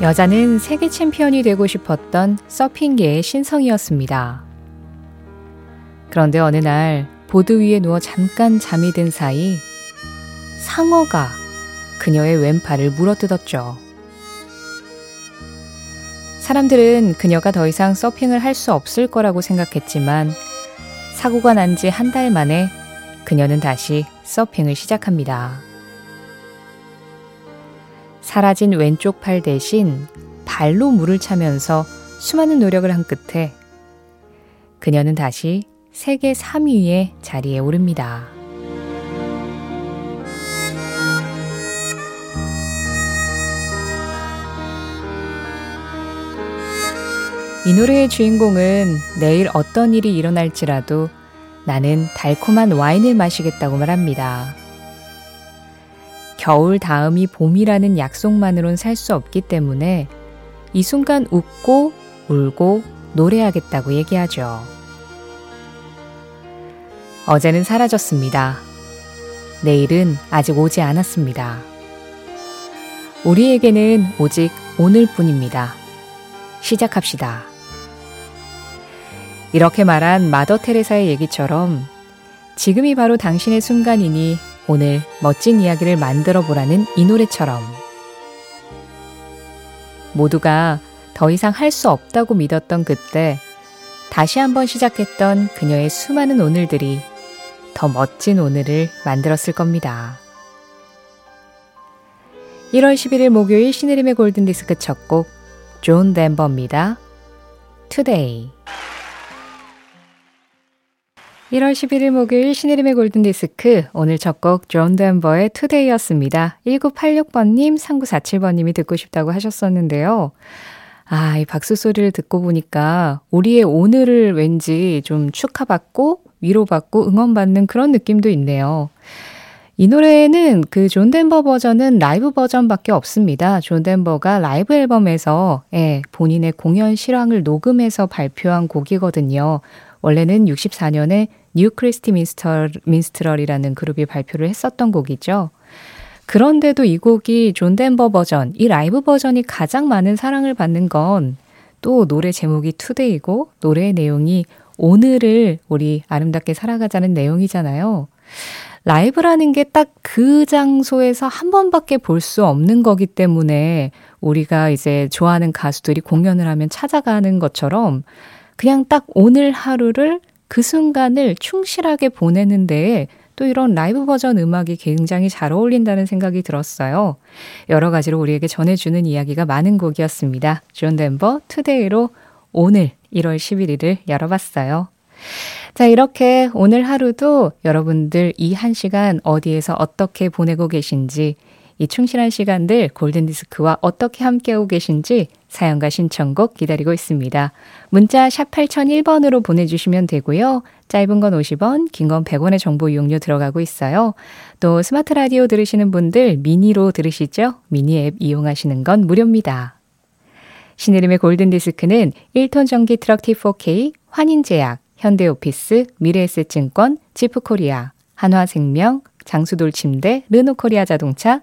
여자는 세계 챔피언이 되고 싶었던 서핑계의 신성이었습니다. 그런데 어느 날 보드 위에 누워 잠깐 잠이 든 사이 상어가 그녀의 왼팔을 물어뜯었죠. 사람들은 그녀가 더 이상 서핑을 할 수 없을 거라고 생각했지만 사고가 난 지 한 달 만에 그녀는 다시 서핑을 시작합니다. 사라진 왼쪽 팔 대신 발로 물을 차면서 수많은 노력을 한 끝에 그녀는 다시 세계 3위의 자리에 오릅니다. 이 노래의 주인공은 내일 어떤 일이 일어날지라도 나는 달콤한 와인을 마시겠다고 말합니다. 겨울 다음이 봄이라는 약속만으론 살 수 없기 때문에 이 순간 웃고 울고 노래하겠다고 얘기하죠. 어제는 사라졌습니다. 내일은 아직 오지 않았습니다. 우리에게는 오직 오늘뿐입니다. 시작합시다. 이렇게 말한 마더 테레사의 얘기처럼 지금이 바로 당신의 순간이니 오늘 멋진 이야기를 만들어 보라는 이 노래처럼 모두가 더 이상 할 수 없다고 믿었던 그때 다시 한번 시작했던 그녀의 수많은 오늘들이 더 멋진 오늘을 만들었을 겁니다. 1월 11일 목요일 신혜림의 골든디스크 첫 곡, 존 덴버입니다. Today. 1월 11일 목요일 신혜림의 골든디스크 오늘 첫 곡 존 덴버의 Today였습니다. 1986번님, 3947번님이 듣고 싶다고 하셨었는데요. 아, 이 박수 소리를 듣고 보니까 우리의 오늘을 왠지 좀 축하받고 위로받고 응원받는 그런 느낌도 있네요. 이 노래는 그 존 덴버 버전은 라이브 버전밖에 없습니다. 존 덴버가 라이브 앨범에서 예, 본인의 공연 실황을 녹음해서 발표한 곡이거든요. 원래는 64년에 뉴 크리스티 민스터, 민스트럴이라는 그룹이 발표를 했었던 곡이죠. 그런데도 이 곡이 존 덴버 버전, 이 라이브 버전이 가장 많은 사랑을 받는 건 또 노래 제목이 Today고 노래의 내용이 오늘을 우리 아름답게 살아가자는 내용이잖아요. 라이브라는 게 딱 그 장소에서 한 번밖에 볼 수 없는 거기 때문에 우리가 이제 좋아하는 가수들이 공연을 하면 찾아가는 것처럼 그냥 딱 오늘 하루를 그 순간을 충실하게 보내는데 또 이런 라이브 버전 음악이 굉장히 잘 어울린다는 생각이 들었어요. 여러 가지로 우리에게 전해주는 이야기가 많은 곡이었습니다. 존 덴버 Today로 오늘 1월 11일을 열어봤어요. 자, 이렇게 오늘 하루도 여러분들 이 한 시간 어디에서 어떻게 보내고 계신지 이 충실한 시간들 골든디스크와 어떻게 함께하고 계신지 사연과 신청곡 기다리고 있습니다. 문자 샵 8001번으로 보내주시면 되고요. 짧은 건 50원, 긴 건 100원의 정보 이용료 들어가고 있어요. 또 스마트 라디오 들으시는 분들 미니로 들으시죠? 미니 앱 이용하시는 건 무료입니다. 신혜림의 골든디스크는 1톤 전기 트럭 T4K, 환인제약, 현대오피스, 미래에셋증권, 지프코리아, 한화생명, 장수돌 침대, 르노코리아 자동차,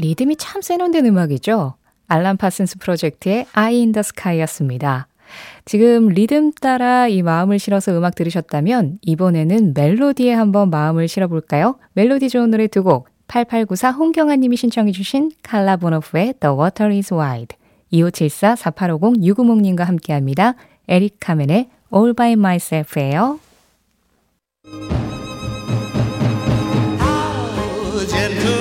리듬이 참 세련된 음악이죠. 알람 파슨스 프로젝트의 Eye in the Sky였습니다. 지금 리듬 따라 이 마음을 실어서 음악 들으셨다면 이번에는 멜로디에 한번 마음을 실어볼까요? 멜로디 좋은 노래 두 곡, 8894 홍경아 님이 신청해 주신 칼라 보노프의 The Water is Wide, 2574-4850 유구목님과 함께합니다. 에릭 카멘의 All by Myself예요.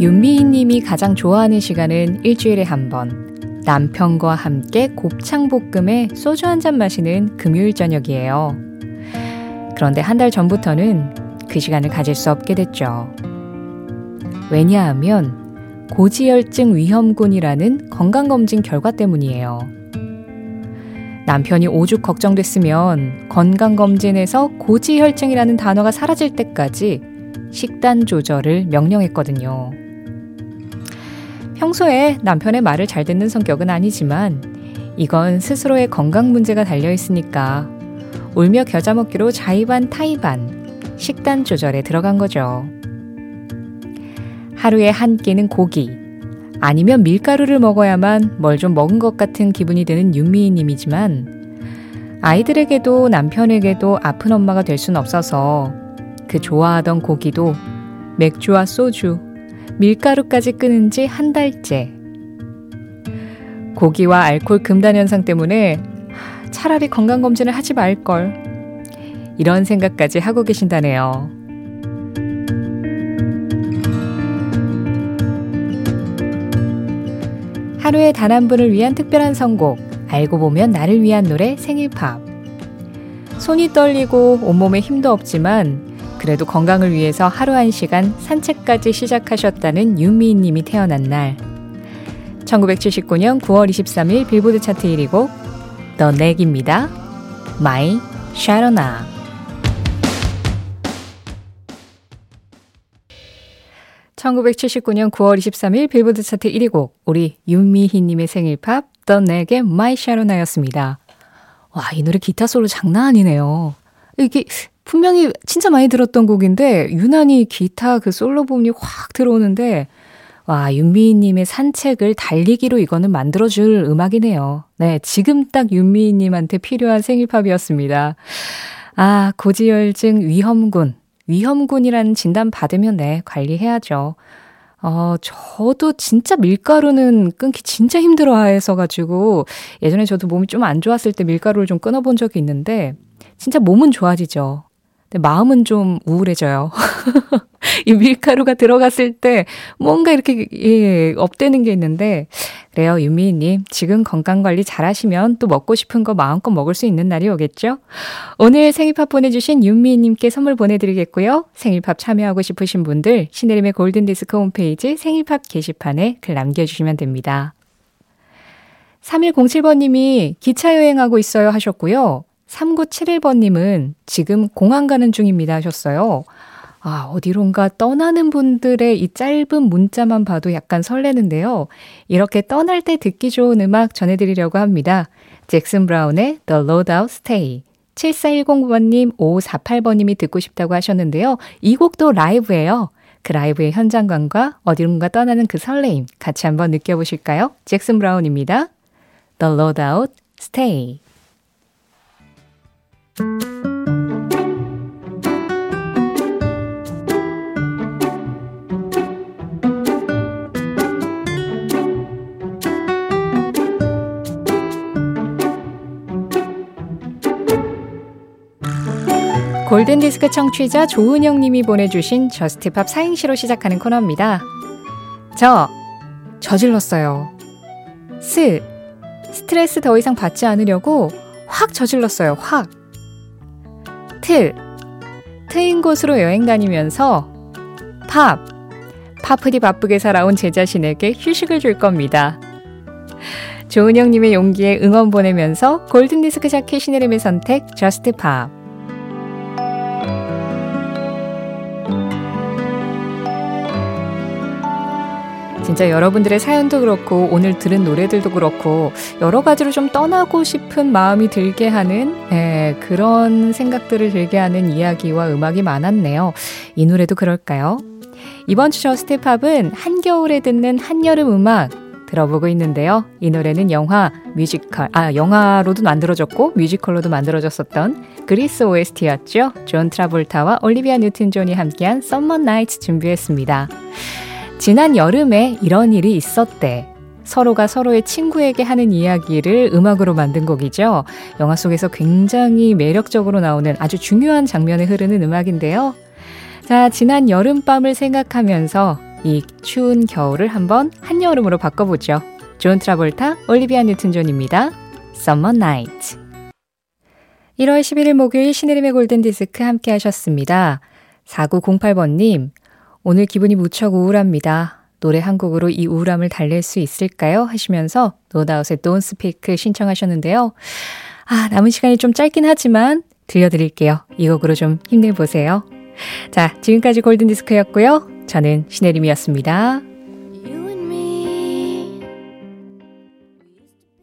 윤미희 님이 가장 좋아하는 시간은 일주일에 한 번. 남편과 함께 곱창볶음에 소주 한 잔 마시는 금요일 저녁이에요. 그런데 한 달 전부터는 그 시간을 가질 수 없게 됐죠. 왜냐하면 고지혈증 위험군이라는 건강검진 결과 때문이에요. 남편이 오죽 걱정됐으면 건강검진에서 고지혈증이라는 단어가 사라질 때까지 식단 조절을 명령했거든요. 평소에 남편의 말을 잘 듣는 성격은 아니지만 이건 스스로의 건강 문제가 달려 있으니까 울며 겨자 먹기로 자의반 타의반 식단 조절에 들어간 거죠. 하루에 한 끼는 고기, 아니면 밀가루를 먹어야만 뭘 좀 먹은 것 같은 기분이 드는 윤미희 님이지만 아이들에게도 남편에게도 아픈 엄마가 될 순 없어서 그 좋아하던 고기도 맥주와 소주, 밀가루까지 끊은 지 한 달째. 고기와 알코올 금단 현상 때문에 차라리 건강검진을 하지 말걸. 이런 생각까지 하고 계신다네요. 하루에 단 한 분을 위한 특별한 선곡, 알고 보면 나를 위한 노래 생일팝. 손이 떨리고 온몸에 힘도 없지만 그래도 건강을 위해서 하루 한 시간 산책까지 시작하셨다는 유미인 님이 태어난 날. 1979년 9월 23일 빌보드 차트 1위곡 The Knack입니다. My Sharona 1979년 9월 23일 빌보드 차트 1위 곡 우리 윤미희 님의 생일 팝 The Neg의 My Sharon아였습니다. 와, 이 노래 기타 솔로 장난 아니네요. 이게 분명히 진짜 많이 들었던 곡인데 유난히 기타 그 솔로 부분이 확 들어오는데 와, 윤미희 님의 산책을 달리기로 이거는 만들어줄 음악이네요. 네, 지금 딱 윤미희 님한테 필요한 생일팝이었습니다. 아, 고지혈증 위험군. 위험군이라는 진단 받으면 네, 관리해야죠. 어, 저도 진짜 밀가루는 끊기 진짜 힘들어 해서가지고 예전에 저도 몸이 좀 안 좋았을 때 밀가루를 좀 끊어본 적이 있는데 진짜 몸은 좋아지죠. 마음은 좀 우울해져요. 이 밀가루가 들어갔을 때 뭔가 이렇게 예, 업되는 게 있는데 그래요 유미님 지금 건강관리 잘하시면 또 먹고 싶은 거 마음껏 먹을 수 있는 날이 오겠죠? 오늘 생일팝 보내주신 윤미님께 선물 보내드리겠고요. 생일팝 참여하고 싶으신 분들 신혜림의 골든디스크 홈페이지 생일팝 게시판에 글 남겨주시면 됩니다. 3107번님이 기차 여행하고 있어요 하셨고요. 3971번님은 지금 공항 가는 중입니다 하셨어요. 아, 어디론가 떠나는 분들의 이 짧은 문자만 봐도 약간 설레는데요. 이렇게 떠날 때 듣기 좋은 음악 전해드리려고 합니다. 잭슨 브라운의 The Loadout Stay. 7410번님, 5548번님이 듣고 싶다고 하셨는데요. 이 곡도 라이브예요. 그 라이브의 현장감과 어디론가 떠나는 그 설레임 같이 한번 느껴보실까요? 잭슨 브라운입니다. The Loadout Stay. 골든디스크 청취자 조은영 님이 보내주신 저스트팝 사행시로 시작하는 코너입니다. 저, 저질렀어요. 스, 스트레스 더 이상 받지 않으려고 확 저질렀어요. 확. 트, 트인 곳으로 여행 다니면서 팝, 파프디 바쁘게 살아온 제 자신에게 휴식을 줄 겁니다. 조은영님의 용기에 응원 보내면서 골든디스크 자켓 신혜림의 선택 저스트 팝. 진짜 여러분들의 사연도 그렇고 오늘 들은 노래들도 그렇고 여러 가지로 좀 떠나고 싶은 마음이 들게 하는 예, 그런 생각들을 들게 하는 이야기와 음악이 많았네요. 이 노래도 그럴까요? 이번 주 저스트팝은 한겨울에 듣는 한여름 음악 들어보고 있는데요. 이 노래는 영화 뮤지컬, 아, 영화로도 만들어졌고 뮤지컬로도 만들어졌었던 그리스 OST였죠. 존 트라볼타와 올리비아 뉴튼 존이 함께한 Summer Nights 준비했습니다. 지난 여름에 이런 일이 있었대. 서로가 서로의 친구에게 하는 이야기를 음악으로 만든 곡이죠. 영화 속에서 굉장히 매력적으로 나오는 아주 중요한 장면에 흐르는 음악인데요. 자, 지난 여름밤을 생각하면서 이 추운 겨울을 한번 한여름으로 바꿔보죠. 존 트라볼타, 올리비아 뉴튼 존입니다. Summer Night. 1월 11일 목요일 신혜림의 골든디스크 함께 하셨습니다. 4908번님, 오늘 기분이 무척 우울합니다. 노래 한 곡으로 이 우울함을 달랠 수 있을까요? 하시면서 노다웃의 Don't Speak 신청하셨는데요. 아, 남은 시간이 좀 짧긴 하지만 들려드릴게요. 이 곡으로 좀 힘내보세요. 자, 지금까지 골든디스크였고요. 저는 신혜림이었습니다.